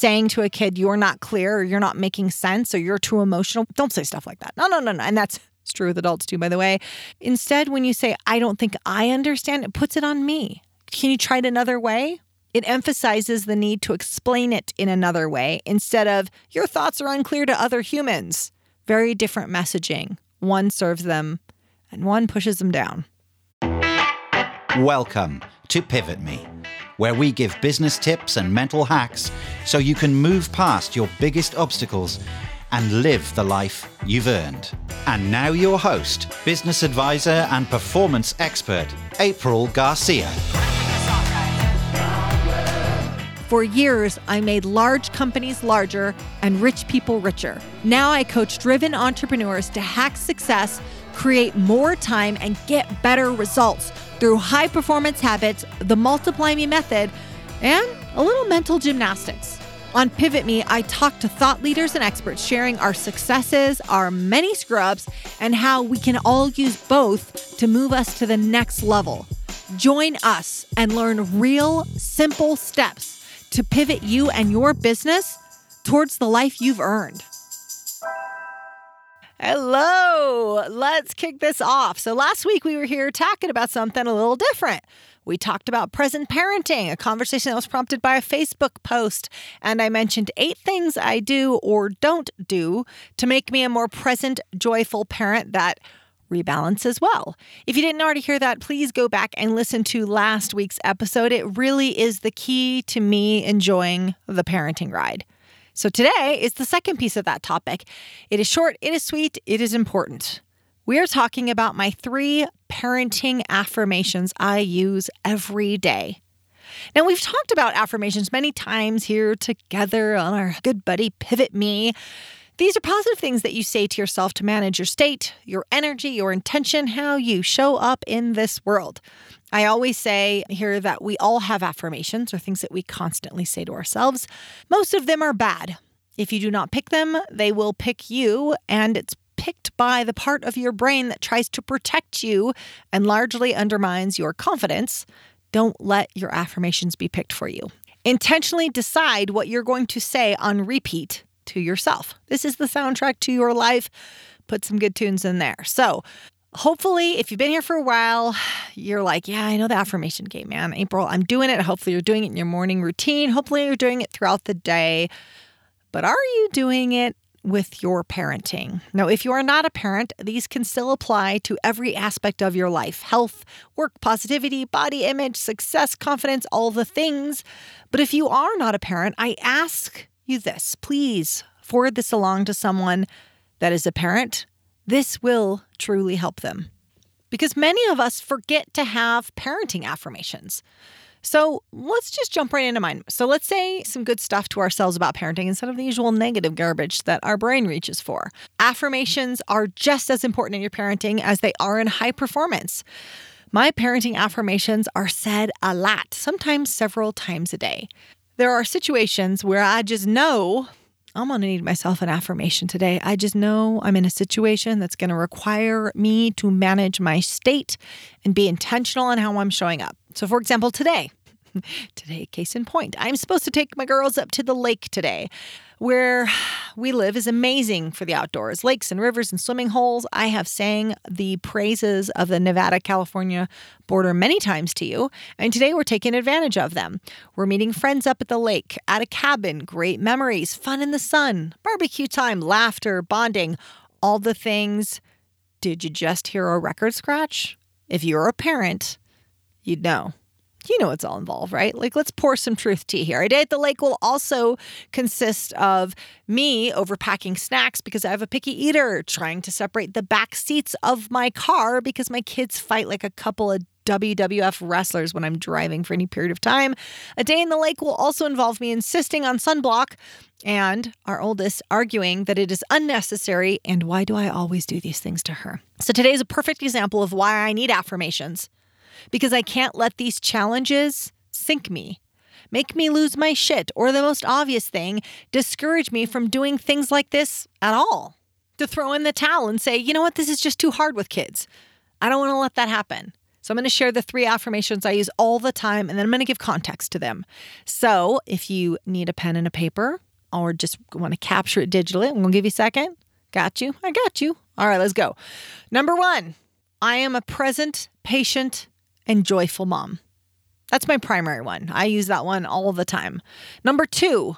saying to a kid, you're not clear or you're not making sense or you're too emotional. Don't say stuff like that. No, no, no, no. And that's it's true with adults too, by the way. Instead, when you say, I don't think I understand, it puts it on me. Can you try it another way? It emphasizes the need to explain it in another way instead of, your thoughts are unclear to other humans. Very different messaging. One serves them and one pushes them down. Welcome to Pivot Me, where we give business tips and mental hacks so you can move past your biggest obstacles and live the life you've earned. And now, your host, business advisor, and performance expert, April Garcia. For years, I made large companies larger and rich people richer. Now I coach driven entrepreneurs to hack success, create more time, and get better results through high performance habits, the Multiply Me method, and a little mental gymnastics. On Pivot Me, I talk to thought leaders and experts sharing our successes, our many scrubs, and how we can all use both to move us to the next level. Join us and learn real, simple steps to pivot you and your business towards the life you've earned. Hello, let's kick this off. So, last week we were here talking about something a little different. We talked about present parenting, a conversation that was prompted by a Facebook post. And I mentioned eight things I do or don't do to make me a more present, joyful parent that rebalance as well. If you didn't already hear that, please go back and listen to last week's episode. It really is the key to me enjoying the parenting ride. So today is the second piece of that topic. It is short, it is sweet, it is important. We are talking about my three parenting affirmations I use every day. Now, we've talked about affirmations many times here together on our good buddy Pivot Me. These are positive things that you say to yourself to manage your state, your energy, your intention, how you show up in this world. I always say here that we all have affirmations or things that we constantly say to ourselves. Most of them are bad. If you do not pick them, they will pick you, and it's picked by the part of your brain that tries to protect you and largely undermines your confidence. Don't let your affirmations be picked for you. Intentionally decide what you're going to say on repeat to yourself. This is the soundtrack to your life. Put some good tunes in there. So, hopefully, if you've been here for a while, you're like, yeah, I know the affirmation game, man. April, I'm doing it. Hopefully, you're doing it in your morning routine. Hopefully, you're doing it throughout the day. But are you doing it with your parenting? Now, if you are not a parent, these can still apply to every aspect of your life health, work, positivity, body image, success, confidence, all the things. But if you are not a parent, I ask you this. Please forward this along to someone that is a parent. This will truly help them. Because many of us forget to have parenting affirmations. So let's just jump right into mine. So let's say some good stuff to ourselves about parenting instead of the usual negative garbage that our brain reaches for. Affirmations are just as important in your parenting as they are in high performance. My parenting affirmations are said a lot, sometimes several times a day. There are situations where I just know I'm going to need myself an affirmation today. I just know I'm in a situation that's going to require me to manage my state and be intentional on how I'm showing up. So, for example, today, today, case in point, I'm supposed to take my girls up to the lake today where we live is amazing for the outdoors lakes and rivers and swimming holes. I have sang the praises of the Nevada California border many times to you, and today we're taking advantage of them. We're meeting friends up at the lake, at a cabin, great memories, fun in the sun, barbecue time, laughter, bonding, all the things. Did you just hear a record scratch? If you're a parent, you'd know you know it's all involved, right? Like, let's pour some truth tea here. A day at the lake will also consist of me overpacking snacks because I have a picky eater, trying to separate the back seats of my car because my kids fight like a couple of WWF wrestlers when I'm driving for any period of time. A day in the lake will also involve me insisting on sunblock and our oldest arguing that it is unnecessary and why do I always do these things to her. So today is a perfect example of why I need affirmations because I can't let these challenges sink me, make me lose my shit, or the most obvious thing, discourage me from doing things like this at all. To throw in the towel and say, you know what, this is just too hard with kids. I don't want to let that happen. So I'm going to share the three affirmations I use all the time, and then I'm going to give context to them. So if you need a pen and a paper or just want to capture it digitally, I'm going to give you a second. Got you. I got you. All right, let's go. Number one, I am a present, patient, and joyful mom. That's my primary one. I use that one all the time. Number two,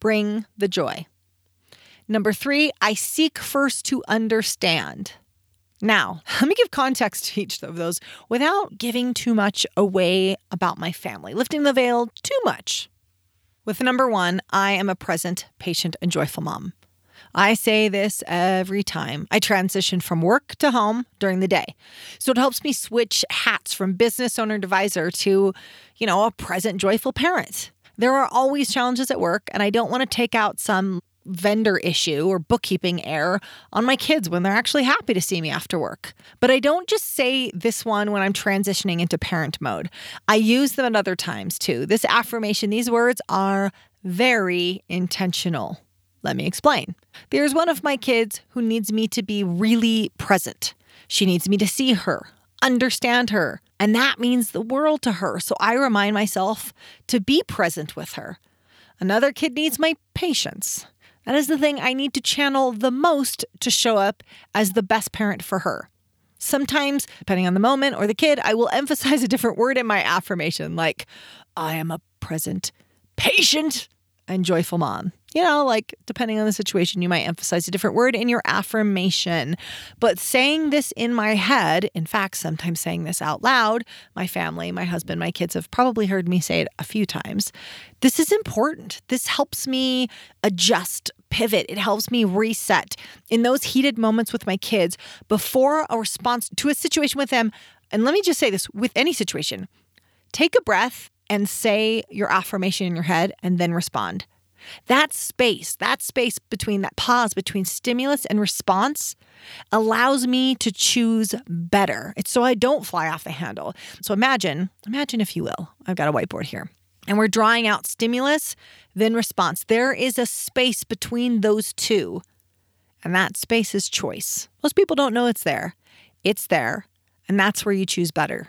bring the joy. Number three, I seek first to understand. Now, let me give context to each of those without giving too much away about my family, lifting the veil too much. With number one, I am a present, patient, and joyful mom. I say this every time I transition from work to home during the day. So it helps me switch hats from business owner advisor to, you know, a present, joyful parent. There are always challenges at work, and I don't want to take out some vendor issue or bookkeeping error on my kids when they're actually happy to see me after work. But I don't just say this one when I'm transitioning into parent mode. I use them at other times too. This affirmation, these words are very intentional. Let me explain. There's one of my kids who needs me to be really present. She needs me to see her, understand her, and that means the world to her. So I remind myself to be present with her. Another kid needs my patience. That is the thing I need to channel the most to show up as the best parent for her. Sometimes, depending on the moment or the kid, I will emphasize a different word in my affirmation, like, I am a present, patient, and joyful mom. You know, like depending on the situation, you might emphasize a different word in your affirmation. But saying this in my head, in fact, sometimes saying this out loud, my family, my husband, my kids have probably heard me say it a few times. This is important. This helps me adjust, pivot. It helps me reset in those heated moments with my kids before a response to a situation with them. And let me just say this with any situation take a breath and say your affirmation in your head and then respond. That space, that space between that pause between stimulus and response allows me to choose better. It's so I don't fly off the handle. So imagine, imagine if you will, I've got a whiteboard here. And we're drawing out stimulus, then response. There is a space between those two. And that space is choice. Most people don't know it's there. It's there. And that's where you choose better.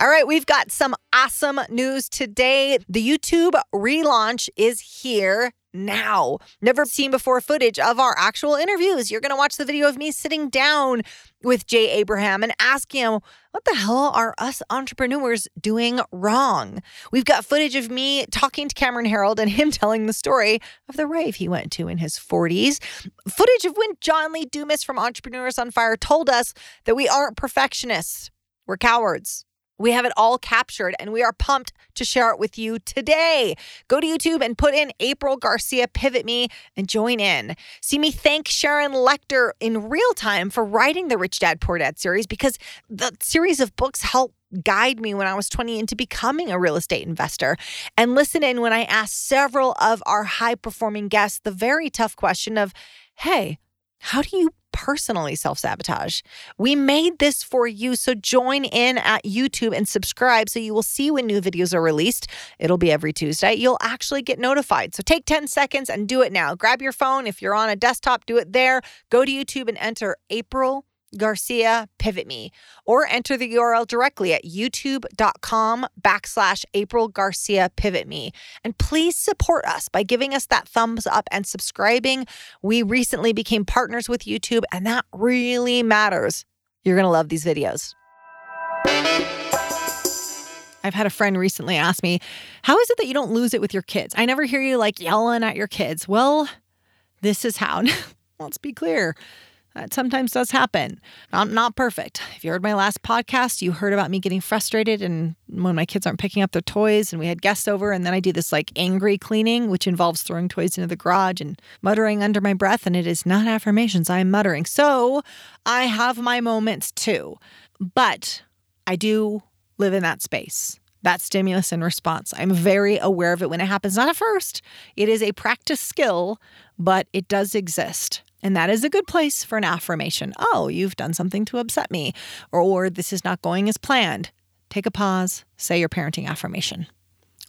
All right, we've got some awesome news today. The YouTube relaunch is here now. Never seen before footage of our actual interviews. You're going to watch the video of me sitting down with Jay Abraham and ask him, what the hell are us entrepreneurs doing wrong? We've got footage of me talking to Cameron Herold and him telling the story of the rave he went to in his 40s. Footage of when John Lee Dumas from Entrepreneurs on Fire told us that we aren't perfectionists, we're cowards. We have it all captured and we are pumped to share it with you today. Go to YouTube and put in April Garcia Pivot Me and join in. See me thank Sharon Lechter in real time for writing the Rich Dad Poor Dad series because the series of books helped guide me when I was 20 into becoming a real estate investor. And listen in when I ask several of our high performing guests the very tough question of, hey, how do you personally self sabotage. We made this for you. So join in at YouTube and subscribe so you will see when new videos are released. It'll be every Tuesday. You'll actually get notified. So take 10 seconds and do it now. Grab your phone. If you're on a desktop, do it there. Go to YouTube and enter April Garcia Pivot Me or enter the URL directly at youtube.com backslash April Garcia Pivot Me. And please support us by giving us that thumbs up and subscribing. We recently became partners with YouTube, and that really matters. You're going to love these videos. I've had a friend recently ask me, How is it that you don't lose it with your kids? I never hear you like yelling at your kids. Well, this is how. Let's be clear. That sometimes does happen. I'm not perfect. If you heard my last podcast, you heard about me getting frustrated and when my kids aren't picking up their toys and we had guests over and then I do this like angry cleaning, which involves throwing toys into the garage and muttering under my breath. And it is not affirmations, I am muttering. So I have my moments too. But I do live in that space that stimulus and response. I'm very aware of it when it happens. Not at first, it is a practice skill, but it does exist. And that is a good place for an affirmation. Oh, you've done something to upset me, or, or this is not going as planned. Take a pause, say your parenting affirmation.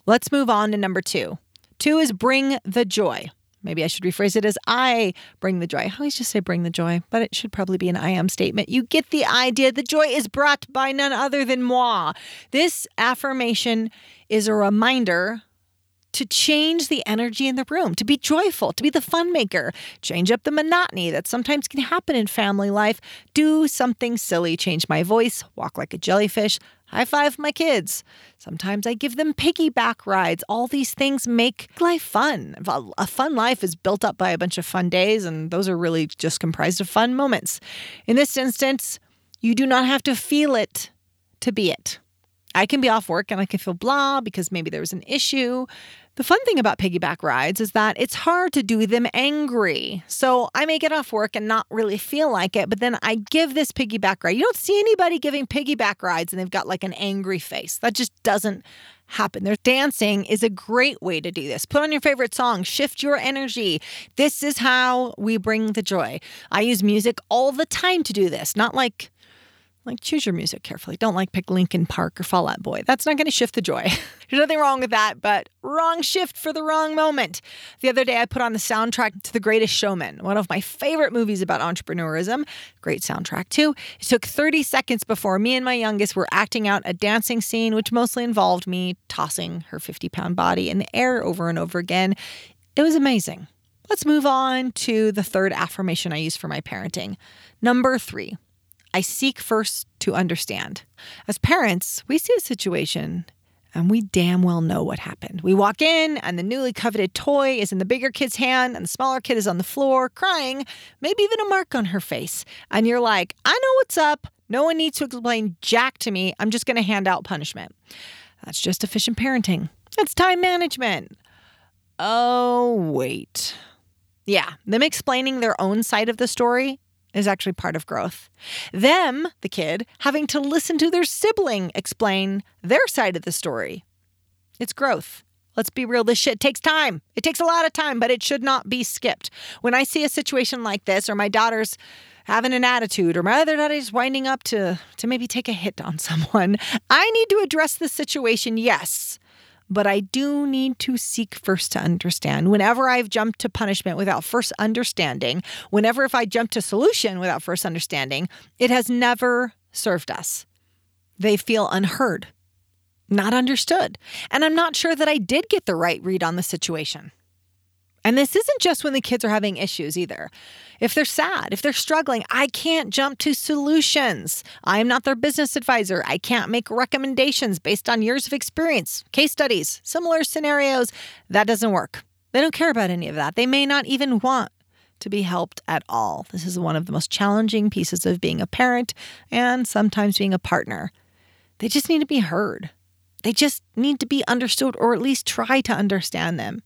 Let's move on to number two. Two is bring the joy. Maybe I should rephrase it as I bring the joy. I always just say bring the joy, but it should probably be an I am statement. You get the idea. The joy is brought by none other than moi. This affirmation is a reminder to change the energy in the room, to be joyful, to be the fun maker, change up the monotony that sometimes can happen in family life, do something silly, change my voice, walk like a jellyfish, high five my kids. Sometimes I give them piggyback rides. All these things make life fun. A fun life is built up by a bunch of fun days, and those are really just comprised of fun moments. In this instance, you do not have to feel it to be it. I can be off work and I can feel blah because maybe there was an issue. The fun thing about piggyback rides is that it's hard to do them angry. So I may get off work and not really feel like it, but then I give this piggyback ride. You don't see anybody giving piggyback rides and they've got like an angry face. That just doesn't happen. Their dancing is a great way to do this. Put on your favorite song, shift your energy. This is how we bring the joy. I use music all the time to do this, not like like, choose your music carefully. Don't like pick Linkin Park or Fall Out Boy. That's not going to shift the joy. There's nothing wrong with that, but wrong shift for the wrong moment. The other day, I put on the soundtrack to The Greatest Showman, one of my favorite movies about entrepreneurism. Great soundtrack, too. It took 30 seconds before me and my youngest were acting out a dancing scene, which mostly involved me tossing her 50 pound body in the air over and over again. It was amazing. Let's move on to the third affirmation I use for my parenting. Number three. I seek first to understand. As parents, we see a situation and we damn well know what happened. We walk in, and the newly coveted toy is in the bigger kid's hand, and the smaller kid is on the floor crying, maybe even a mark on her face. And you're like, I know what's up. No one needs to explain jack to me. I'm just going to hand out punishment. That's just efficient parenting. That's time management. Oh, wait. Yeah, them explaining their own side of the story is actually part of growth. Them, the kid, having to listen to their sibling explain their side of the story. It's growth. Let's be real, this shit takes time. It takes a lot of time, but it should not be skipped. When I see a situation like this, or my daughter's having an attitude, or my other daughter's winding up to, to maybe take a hit on someone, I need to address the situation, yes but I do need to seek first to understand. Whenever I've jumped to punishment without first understanding, whenever if I jump to solution without first understanding, it has never served us. They feel unheard, not understood. And I'm not sure that I did get the right read on the situation. And this isn't just when the kids are having issues either. If they're sad, if they're struggling, I can't jump to solutions. I am not their business advisor. I can't make recommendations based on years of experience, case studies, similar scenarios. That doesn't work. They don't care about any of that. They may not even want to be helped at all. This is one of the most challenging pieces of being a parent and sometimes being a partner. They just need to be heard. They just need to be understood or at least try to understand them.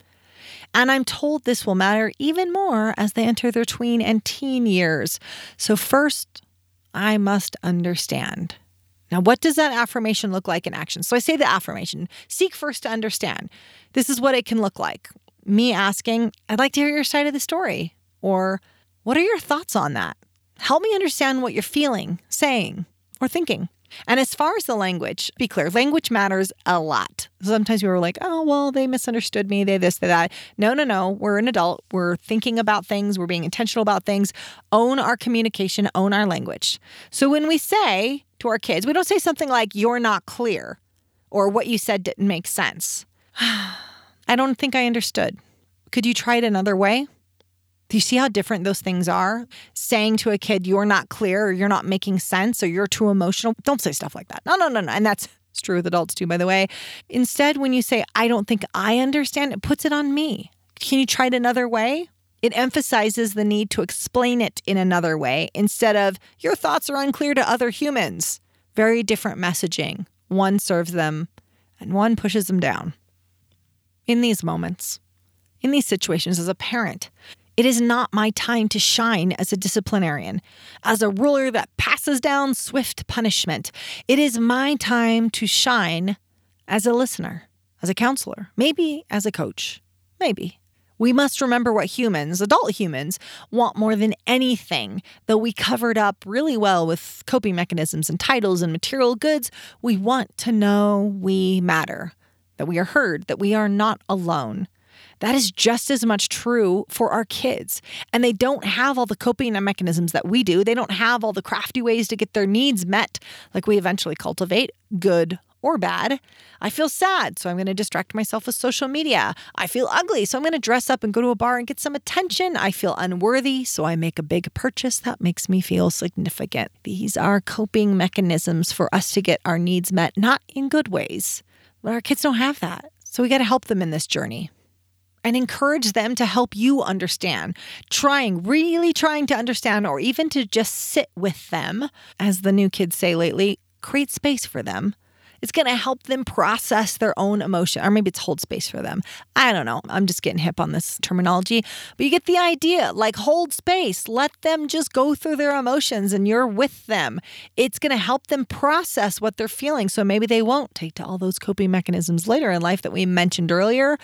And I'm told this will matter even more as they enter their tween and teen years. So, first, I must understand. Now, what does that affirmation look like in action? So, I say the affirmation seek first to understand. This is what it can look like. Me asking, I'd like to hear your side of the story. Or, what are your thoughts on that? Help me understand what you're feeling, saying, or thinking. And as far as the language, be clear, language matters a lot. Sometimes we were like, oh, well, they misunderstood me, they this, they that. No, no, no. We're an adult. We're thinking about things, we're being intentional about things. Own our communication, own our language. So when we say to our kids, we don't say something like, you're not clear or what you said didn't make sense. I don't think I understood. Could you try it another way? Do you see how different those things are? Saying to a kid, you're not clear, or you're not making sense, or you're too emotional. Don't say stuff like that. No, no, no, no. And that's it's true with adults too, by the way. Instead, when you say, I don't think I understand, it puts it on me. Can you try it another way? It emphasizes the need to explain it in another way instead of, your thoughts are unclear to other humans. Very different messaging. One serves them and one pushes them down. In these moments, in these situations as a parent, it is not my time to shine as a disciplinarian, as a ruler that passes down swift punishment. It is my time to shine as a listener, as a counselor, maybe as a coach. Maybe. We must remember what humans, adult humans, want more than anything. Though we covered up really well with coping mechanisms and titles and material goods, we want to know we matter, that we are heard, that we are not alone. That is just as much true for our kids. And they don't have all the coping mechanisms that we do. They don't have all the crafty ways to get their needs met like we eventually cultivate, good or bad. I feel sad, so I'm going to distract myself with social media. I feel ugly, so I'm going to dress up and go to a bar and get some attention. I feel unworthy, so I make a big purchase that makes me feel significant. These are coping mechanisms for us to get our needs met, not in good ways. But our kids don't have that. So we got to help them in this journey and encourage them to help you understand, trying, really trying to understand, or even to just sit with them, as the new kids say lately, create space for them it's going to help them process their own emotion, or maybe it's hold space for them. I don't know. I'm just getting hip on this terminology, but you get the idea. Like, hold space, let them just go through their emotions, and you're with them. It's going to help them process what they're feeling. So maybe they won't take to all those coping mechanisms later in life that we mentioned earlier.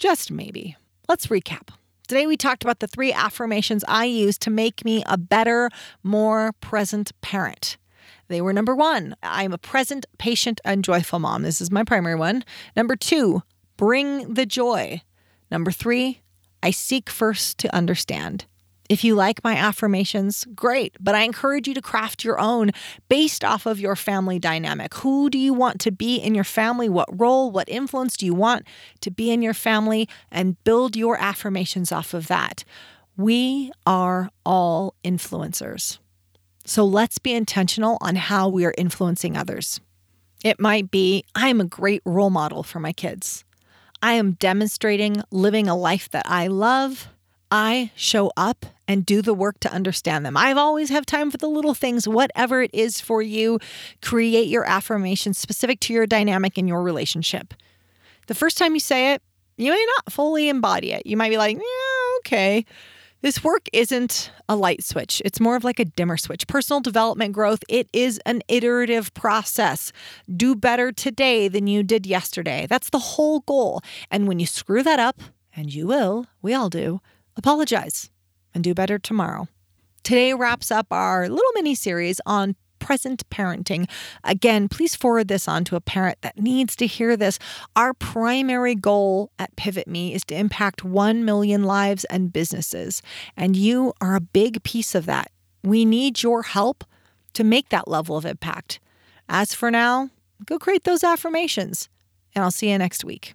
Just maybe. Let's recap. Today, we talked about the three affirmations I use to make me a better, more present parent. They were number one, I'm a present, patient, and joyful mom. This is my primary one. Number two, bring the joy. Number three, I seek first to understand. If you like my affirmations, great, but I encourage you to craft your own based off of your family dynamic. Who do you want to be in your family? What role, what influence do you want to be in your family? And build your affirmations off of that. We are all influencers. So let's be intentional on how we are influencing others. It might be I am a great role model for my kids. I am demonstrating living a life that I love. I show up and do the work to understand them. I've always have time for the little things, whatever it is for you. Create your affirmation specific to your dynamic in your relationship. The first time you say it, you may not fully embody it. You might be like, yeah, okay. This work isn't a light switch. It's more of like a dimmer switch. Personal development growth, it is an iterative process. Do better today than you did yesterday. That's the whole goal. And when you screw that up, and you will, we all do, apologize and do better tomorrow. Today wraps up our little mini series on present parenting. Again, please forward this on to a parent that needs to hear this. Our primary goal at Pivot Me is to impact 1 million lives and businesses, and you are a big piece of that. We need your help to make that level of impact. As for now, go create those affirmations, and I'll see you next week.